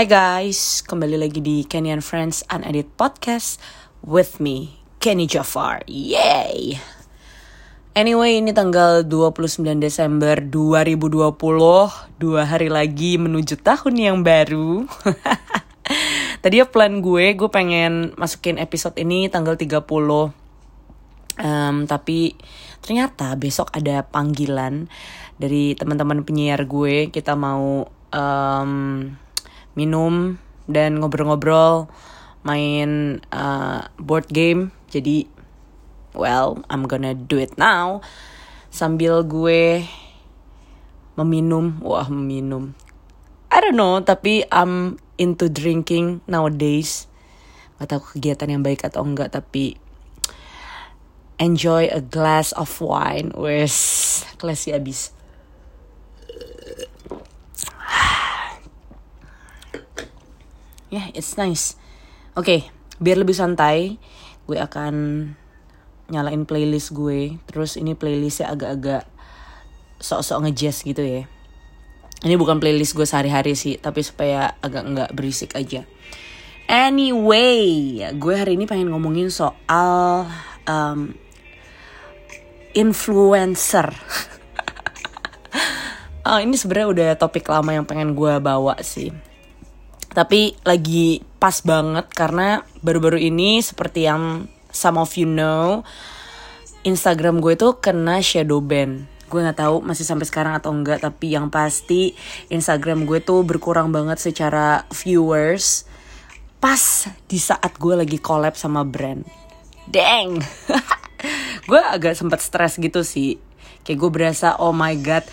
Hai guys, kembali lagi di Kenny and Friends Unedit Podcast with me, Kenny Jafar. Yay! Anyway, ini tanggal 29 Desember 2020, dua hari lagi menuju tahun yang baru. Tadi ya plan gue, gue pengen masukin episode ini tanggal 30. Um, tapi ternyata besok ada panggilan dari teman-teman penyiar gue. Kita mau um, minum dan ngobrol-ngobrol main uh, board game. Jadi well I'm gonna do it now. Sambil gue meminum wah meminum. I don't know tapi I'm into drinking nowadays. Gak tahu kegiatan yang baik atau enggak tapi enjoy a glass of wine wes classy abis yeah, it's nice. Oke, okay, biar lebih santai, gue akan nyalain playlist gue. Terus ini playlistnya agak-agak sok-sok ngejazz gitu ya. Ini bukan playlist gue sehari-hari sih, tapi supaya agak nggak berisik aja. Anyway, gue hari ini pengen ngomongin soal um, influencer. oh, ini sebenarnya udah topik lama yang pengen gue bawa sih tapi lagi pas banget karena baru-baru ini seperti yang some of you know Instagram gue itu kena shadow ban. Gue nggak tahu masih sampai sekarang atau enggak tapi yang pasti Instagram gue tuh berkurang banget secara viewers pas di saat gue lagi collab sama brand. Dang! Gue agak sempat stres gitu sih. Kayak gue berasa oh my god.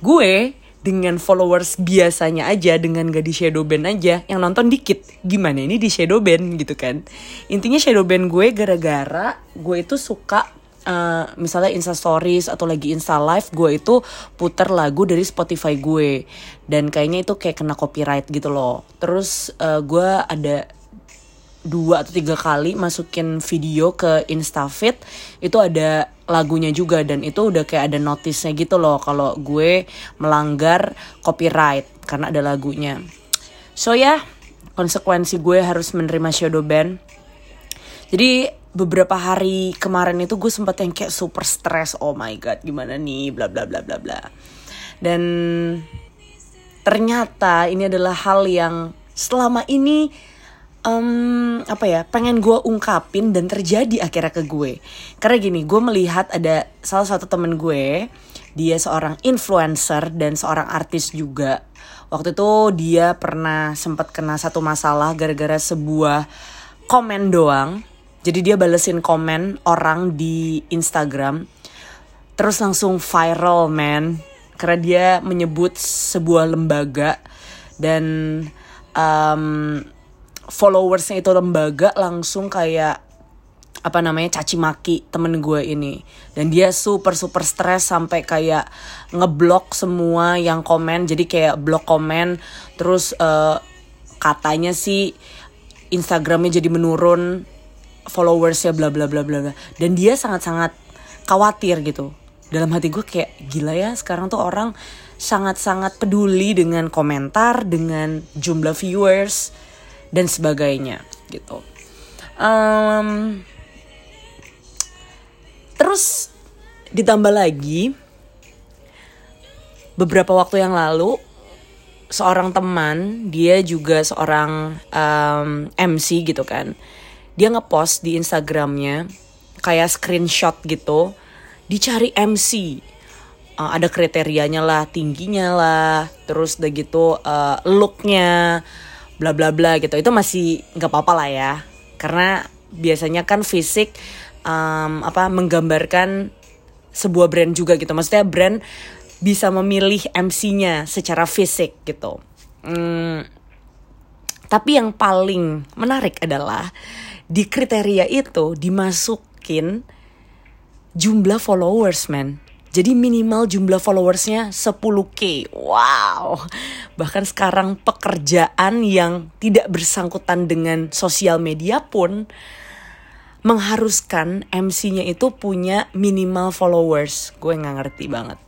Gue dengan followers biasanya aja dengan gak di shadow ban aja yang nonton dikit. Gimana ini di shadow ban gitu kan? Intinya shadow ban gue gara-gara gue itu suka uh, misalnya insta stories atau lagi insta live gue itu puter lagu dari Spotify gue. Dan kayaknya itu kayak kena copyright gitu loh. Terus uh, gue ada dua atau tiga kali masukin video ke Instafit itu ada lagunya juga dan itu udah kayak ada notisnya gitu loh kalau gue melanggar copyright karena ada lagunya. So ya, yeah, konsekuensi gue harus menerima shadow ban. Jadi beberapa hari kemarin itu gue sempat yang kayak super stress. Oh my god, gimana nih bla bla bla bla bla. Dan ternyata ini adalah hal yang selama ini um, apa ya pengen gue ungkapin dan terjadi akhirnya ke gue. Karena gini gue melihat ada salah satu temen gue dia seorang influencer dan seorang artis juga. Waktu itu dia pernah sempat kena satu masalah gara-gara sebuah komen doang. Jadi dia balesin komen orang di Instagram. Terus langsung viral man. Karena dia menyebut sebuah lembaga dan um, followersnya itu lembaga langsung kayak apa namanya caci maki temen gue ini. Dan dia super super stres sampai kayak ngeblok semua yang komen. Jadi kayak blok komen terus uh, katanya sih Instagramnya jadi menurun followersnya bla bla bla bla bla. Dan dia sangat sangat khawatir gitu. Dalam hati gue kayak gila ya sekarang tuh orang sangat sangat peduli dengan komentar dengan jumlah viewers dan sebagainya gitu. Um, terus ditambah lagi beberapa waktu yang lalu seorang teman dia juga seorang um, MC gitu kan dia ngepost di Instagramnya kayak screenshot gitu dicari MC uh, ada kriterianya lah tingginya lah terus udah gitu uh, looknya bla bla bla gitu. Itu masih nggak apa-apa lah ya. Karena biasanya kan fisik um, apa menggambarkan sebuah brand juga gitu. Maksudnya brand bisa memilih MC-nya secara fisik gitu. Hmm, tapi yang paling menarik adalah di kriteria itu dimasukin jumlah followers man jadi minimal jumlah followersnya 10k. Wow. Bahkan sekarang pekerjaan yang tidak bersangkutan dengan sosial media pun mengharuskan MC-nya itu punya minimal followers. Gue nggak ngerti banget.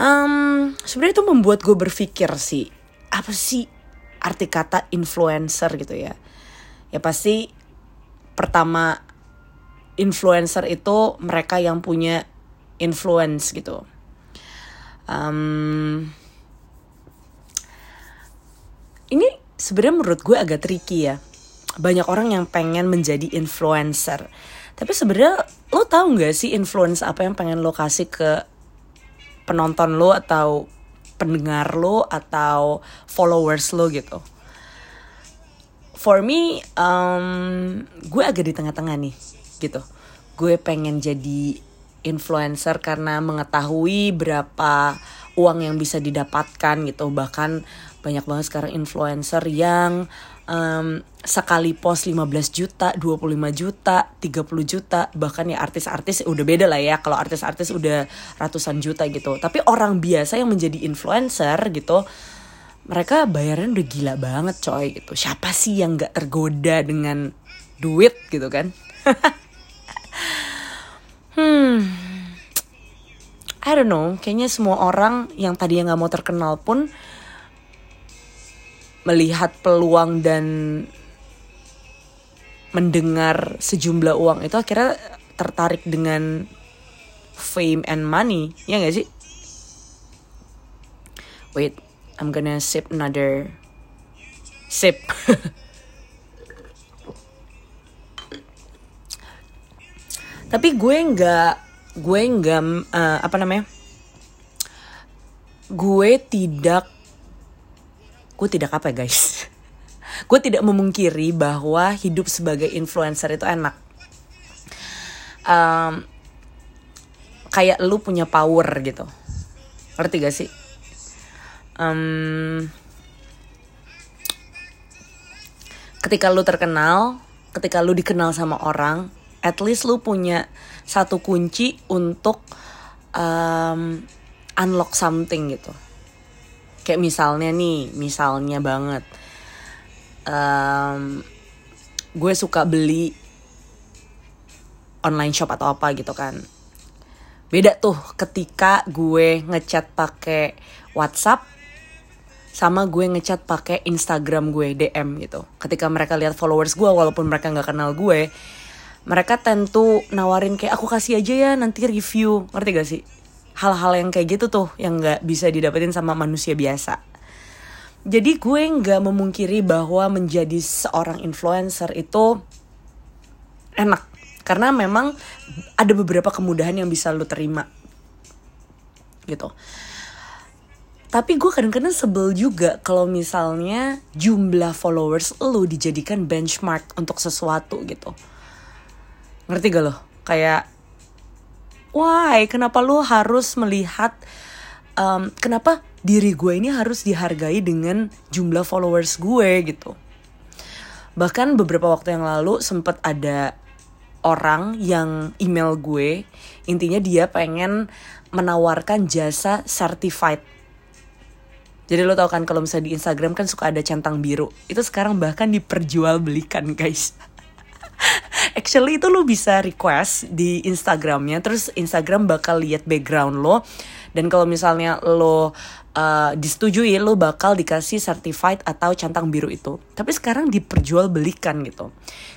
Um, Sebenarnya itu membuat gue berpikir sih, apa sih arti kata influencer gitu ya ya pasti pertama influencer itu mereka yang punya influence gitu. Um, ini sebenarnya menurut gue agak tricky ya. Banyak orang yang pengen menjadi influencer. Tapi sebenarnya lo tahu nggak sih influence apa yang pengen lo kasih ke penonton lo atau pendengar lo atau followers lo gitu? For me um, gue agak di tengah-tengah nih gitu. Gue pengen jadi influencer karena mengetahui berapa uang yang bisa didapatkan gitu bahkan banyak banget sekarang influencer yang um, sekali post 15 juta, 25 juta, 30 juta, bahkan ya artis-artis udah beda lah ya. Kalau artis-artis udah ratusan juta gitu. Tapi orang biasa yang menjadi influencer gitu, mereka bayarnya udah gila banget coy gitu. Siapa sih yang gak tergoda dengan duit gitu kan? I don't know. Kayaknya semua orang yang tadi yang gak mau terkenal pun melihat peluang dan mendengar sejumlah uang itu akhirnya tertarik dengan fame and money. Ya gak sih? Wait I'm gonna sip another sip. Tapi gue nggak gue nggak uh, apa namanya gue tidak gue tidak apa ya guys? Gue tidak memungkiri bahwa hidup sebagai influencer itu enak. Um, kayak lu punya power gitu. Ngerti gak sih? Um, ketika lu terkenal ketika lu dikenal sama orang at least lu punya satu kunci untuk um, unlock something gitu. Kayak misalnya nih misalnya banget. Um, gue suka beli online shop atau apa gitu kan. Beda tuh ketika gue ngechat pakai WhatsApp sama gue ngechat pakai Instagram gue DM gitu. Ketika mereka lihat followers gue walaupun mereka nggak kenal gue mereka tentu nawarin kayak aku kasih aja ya nanti review ngerti gak sih hal-hal yang kayak gitu tuh yang nggak bisa didapetin sama manusia biasa. Jadi gue nggak memungkiri bahwa menjadi seorang influencer itu enak karena memang ada beberapa kemudahan yang bisa lo terima gitu. Tapi gue kadang-kadang sebel juga kalau misalnya jumlah followers lo dijadikan benchmark untuk sesuatu gitu. Ngerti gak lo? Kayak why? Kenapa lu harus melihat um, kenapa diri gue ini harus dihargai dengan jumlah followers gue gitu? Bahkan beberapa waktu yang lalu sempat ada orang yang email gue intinya dia pengen menawarkan jasa certified. Jadi lo tau kan kalau misalnya di Instagram kan suka ada centang biru. Itu sekarang bahkan diperjualbelikan guys actually itu lo bisa request di Instagramnya. Terus Instagram bakal lihat background lo. Dan kalau misalnya lo uh, disetujui lo bakal dikasih certified atau centang biru itu. Tapi sekarang diperjualbelikan gitu.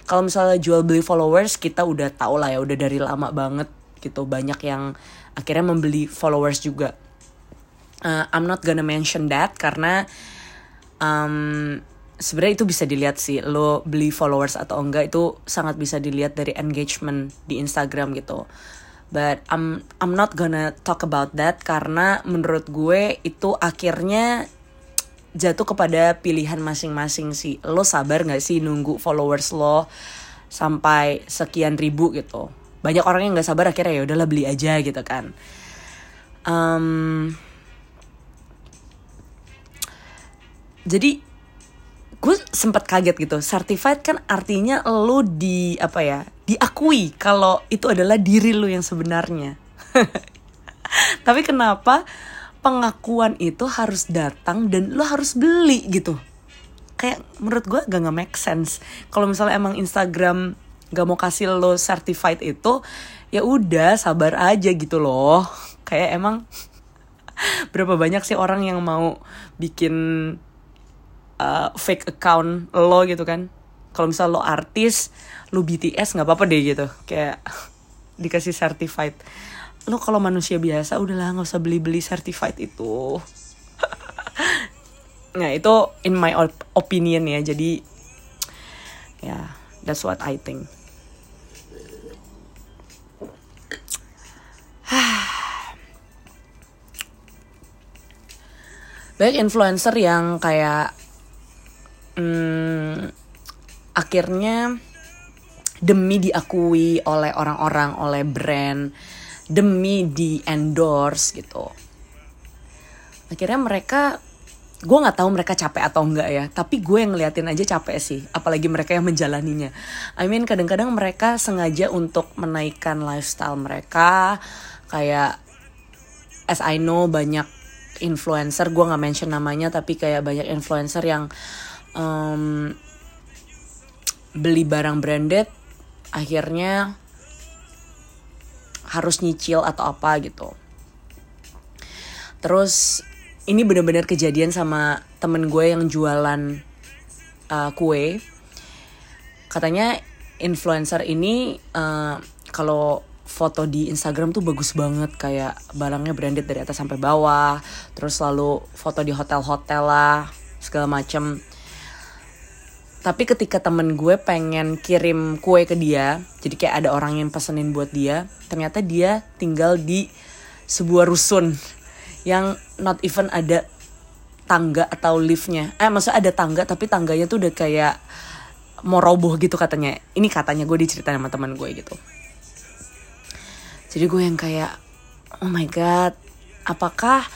Kalau misalnya jual beli followers kita udah tau lah ya udah dari lama banget gitu. Banyak yang akhirnya membeli followers juga. Uh, I'm not gonna mention that karena um, sebenarnya itu bisa dilihat sih lo beli followers atau enggak itu sangat bisa dilihat dari engagement di Instagram gitu. But I'm I'm not gonna talk about that karena menurut gue itu akhirnya jatuh kepada pilihan masing-masing sih. Lo sabar nggak sih nunggu followers lo sampai sekian ribu gitu? Banyak orang yang nggak sabar akhirnya ya udahlah beli aja gitu kan. Um, jadi gue sempat kaget gitu. Certified kan artinya lo di apa ya diakui kalau itu adalah diri lo yang sebenarnya. Tapi kenapa pengakuan itu harus datang dan lo harus beli gitu? Kayak menurut gue gak nggak make sense. Kalau misalnya emang Instagram gak mau kasih lo certified itu ya udah sabar aja gitu loh. Kayak emang berapa banyak sih orang yang mau bikin uh, fake account lo gitu kan. Kalau misal lo artis lo BTS nggak apa-apa deh gitu. Kayak dikasih certified. Lo kalau manusia biasa udahlah nggak usah beli-beli certified itu. Nah itu in my opinion ya. Jadi ya yeah, that's what I think. Banyak influencer yang kayak hmm, akhirnya demi diakui oleh orang-orang oleh brand demi di endorse gitu. Akhirnya mereka gue nggak tahu mereka capek atau enggak ya tapi gue yang ngeliatin aja capek sih apalagi mereka yang menjalaninya. I mean kadang-kadang mereka sengaja untuk menaikkan lifestyle mereka kayak as I know banyak influencer gue nggak mention namanya tapi kayak banyak influencer yang um, beli barang branded akhirnya harus nyicil atau apa gitu. Terus ini bener-bener kejadian sama temen gue yang jualan uh, kue. Katanya influencer ini uh, kalau foto di Instagram tuh bagus banget kayak barangnya branded dari atas sampai bawah terus lalu foto di hotel-hotel lah segala macem tapi ketika temen gue pengen kirim kue ke dia jadi kayak ada orang yang pesenin buat dia ternyata dia tinggal di sebuah rusun yang not even ada tangga atau liftnya. Eh maksudnya ada tangga tapi tangganya tuh udah kayak mau roboh gitu katanya. Ini katanya gue diceritain sama teman gue gitu. Jadi gue yang kayak oh my god apakah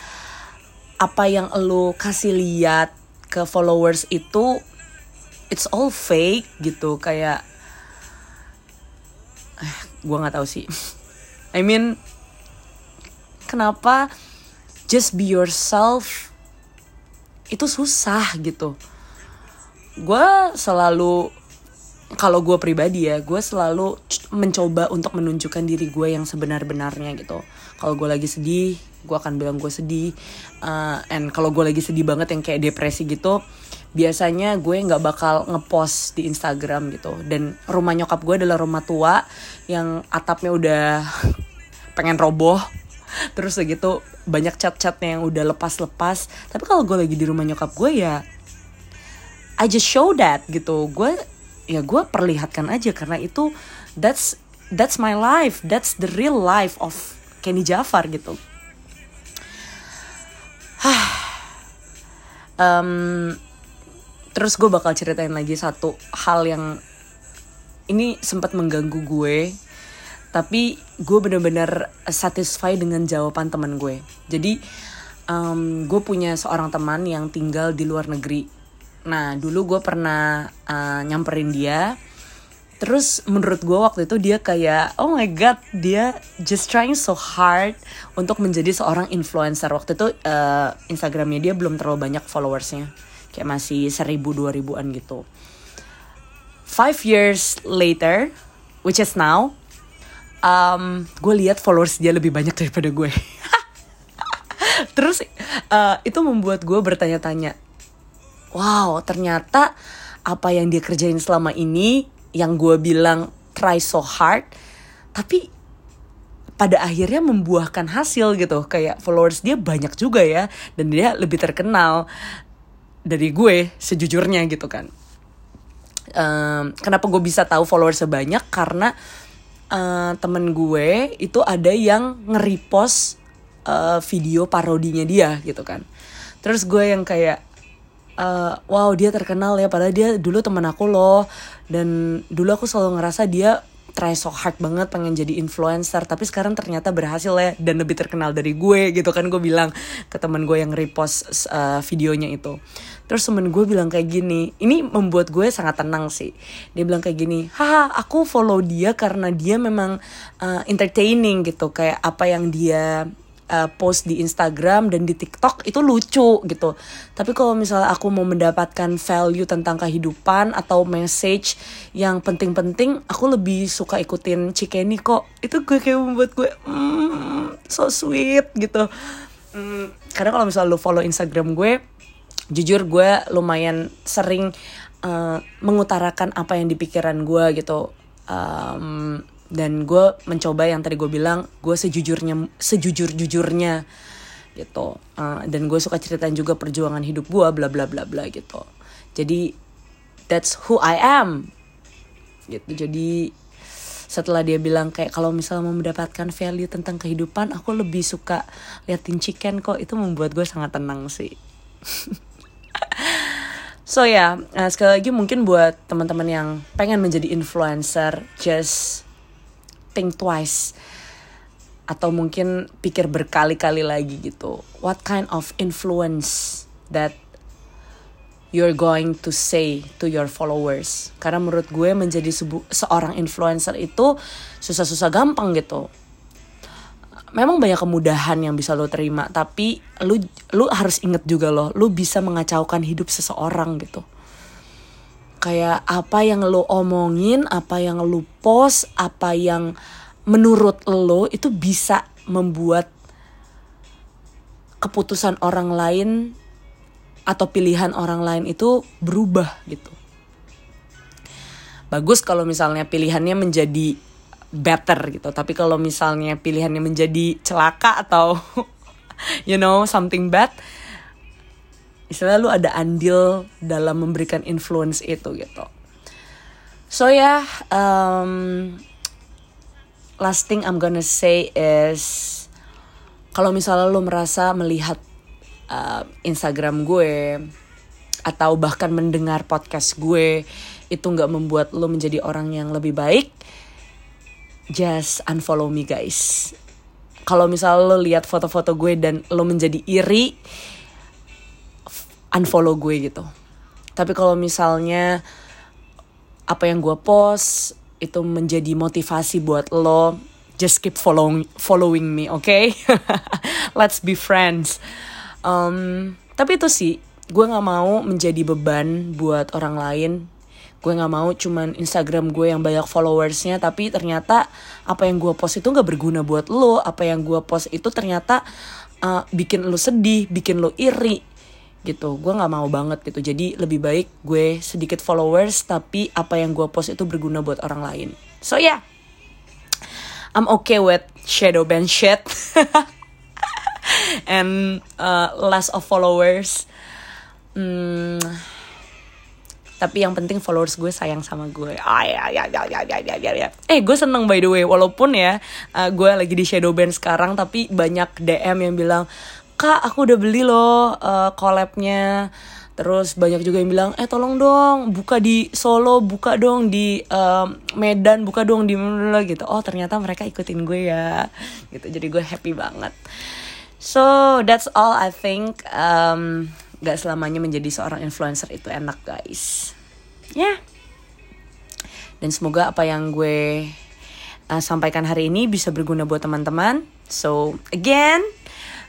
apa yang lo kasih lihat ke followers itu it's all fake gitu kayak eh, gue nggak tahu sih. I mean kenapa just be yourself itu susah gitu. Gue selalu kalau gue pribadi ya gue selalu mencoba untuk menunjukkan diri gue yang sebenar-benarnya gitu. Kalau gue lagi sedih gue akan bilang gue sedih. Uh, and kalau gue lagi sedih banget yang kayak depresi gitu biasanya gue nggak bakal ngepost di Instagram gitu. Dan rumah nyokap gue adalah rumah tua yang atapnya udah pengen roboh. Terus gitu banyak cat-catnya yang udah lepas-lepas. Tapi kalau gue lagi di rumah nyokap gue ya I just show that gitu. Gue ya gue perlihatkan aja karena itu that's that's my life. That's the real life of Kenny Jafar gitu. Um, terus gue bakal ceritain lagi satu hal yang ini sempat mengganggu gue tapi gue bener-bener satisfied dengan jawaban teman gue. Jadi um, gue punya seorang teman yang tinggal di luar negeri. Nah dulu gue pernah uh, nyamperin dia. Terus menurut gue waktu itu dia kayak oh my god dia just trying so hard untuk menjadi seorang influencer. Waktu itu uh, Instagramnya dia belum terlalu banyak followersnya kayak masih seribu dua ribuan gitu. Five years later, which is now, um, gue lihat followers dia lebih banyak daripada gue. Terus uh, itu membuat gue bertanya-tanya wow ternyata apa yang dia kerjain selama ini yang gue bilang try so hard tapi pada akhirnya membuahkan hasil gitu kayak followers dia banyak juga ya dan dia lebih terkenal dari gue sejujurnya gitu kan. Um, kenapa gue bisa tahu followers sebanyak karena uh, temen gue itu ada yang nge-repost uh, video parodinya dia gitu kan. Terus gue yang kayak uh, wow dia terkenal ya padahal dia dulu temen aku loh. Dan dulu aku selalu ngerasa dia try so hard banget pengen jadi influencer tapi sekarang ternyata berhasil ya dan lebih terkenal dari gue gitu kan. Gue bilang ke temen gue yang repost uh, videonya itu. Terus temen gue bilang kayak gini ini membuat gue sangat tenang sih. Dia bilang kayak gini haha aku follow dia karena dia memang uh, entertaining gitu. Kayak apa yang dia uh, post di Instagram dan di TikTok itu lucu gitu. Tapi kalau misalnya aku mau mendapatkan value tentang kehidupan atau message yang penting-penting, aku lebih suka ikutin Cikeni kok. Itu gue kayak membuat gue mm, so sweet gitu. Mm, karena kalau misalnya lo follow Instagram gue, jujur gue lumayan sering uh, mengutarakan apa yang di pikiran gue gitu um, dan gue mencoba yang tadi gue bilang gue sejujurnya sejujur jujurnya gitu. Uh, dan gue suka ceritain juga perjuangan hidup gue bla bla bla bla gitu. Jadi that's who I am. Gitu. Jadi setelah dia bilang kayak kalau misalnya mau mendapatkan value tentang kehidupan aku lebih suka liatin chicken kok. Itu membuat gue sangat tenang sih. So ya yeah, sekali lagi mungkin buat teman-teman yang pengen menjadi influencer just think twice atau mungkin pikir berkali-kali lagi gitu what kind of influence that you're going to say to your followers. Karena menurut gue menjadi seorang influencer itu susah-susah gampang gitu. Memang banyak kemudahan yang bisa lo terima, tapi lu lu harus inget juga loh, lu bisa mengacaukan hidup seseorang gitu. Kayak apa yang lo omongin, apa yang lo post, apa yang menurut lo itu bisa membuat keputusan orang lain atau pilihan orang lain itu berubah gitu. Bagus kalau misalnya pilihannya menjadi better gitu, tapi kalau misalnya pilihannya menjadi celaka atau you know something bad, istilah lu ada andil dalam memberikan influence itu gitu. So ya, yeah, um, last thing I'm gonna say is kalau misalnya lu merasa melihat uh, Instagram gue atau bahkan mendengar podcast gue itu nggak membuat lo menjadi orang yang lebih baik, just unfollow me guys. Kalau misal lo lihat foto-foto gue dan lo menjadi iri, unfollow gue gitu. Tapi kalau misalnya apa yang gue post itu menjadi motivasi buat lo, just keep following following me, oke? Okay? Let's be friends um, tapi itu sih gue nggak mau menjadi beban buat orang lain gue nggak mau cuman Instagram gue yang banyak followersnya tapi ternyata apa yang gue post itu nggak berguna buat lo apa yang gue post itu ternyata uh, bikin lo sedih bikin lo iri gitu. Gue nggak mau banget gitu. Jadi lebih baik gue sedikit followers tapi apa yang gue post itu berguna buat orang lain. So yeah. I'm okay with shadow ban shit. And uh, less of followers. Hmm, tapi yang penting followers gue sayang sama gue. Ah ya ya ya ya ya ya ya, ya. eh gue seneng by the way. Walaupun ya uh, gue lagi di shadow band sekarang tapi banyak dm yang bilang kak aku udah beli loh uh, collabnya Terus banyak juga yang bilang, eh tolong dong buka di Solo, buka dong di uh, Medan, buka dong di mana gitu. Oh ternyata mereka ikutin gue ya, gitu. Jadi gue happy banget. So that's all I think. Um, gak selamanya menjadi seorang influencer itu enak guys. Ya. Yeah. Dan semoga apa yang gue uh, sampaikan hari ini bisa berguna buat teman-teman. So again,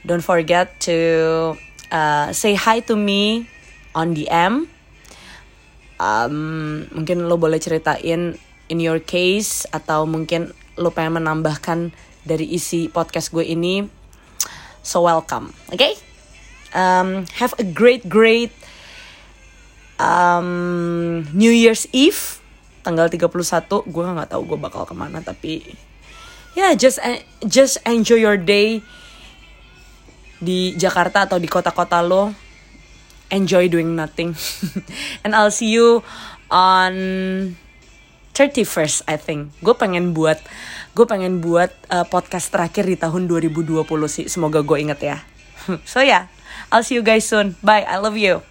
don't forget to uh, say hi to me on DM. Um, mungkin lo boleh ceritain in your case atau mungkin lo pengen menambahkan dari isi podcast gue ini So welcome, okay? Um, have a great, great um, New Year's Eve tanggal 31 gue nggak tahu gue bakal ke mana tapi ya yeah, just just enjoy your day di Jakarta atau di kota-kota lo enjoy doing nothing. And I'll see you on 31st I think. Gue pengen buat gue pengen buat uh, podcast terakhir di tahun 2020 sih. Semoga gue inget ya. So yeah, I'll see you guys soon. Bye. I love you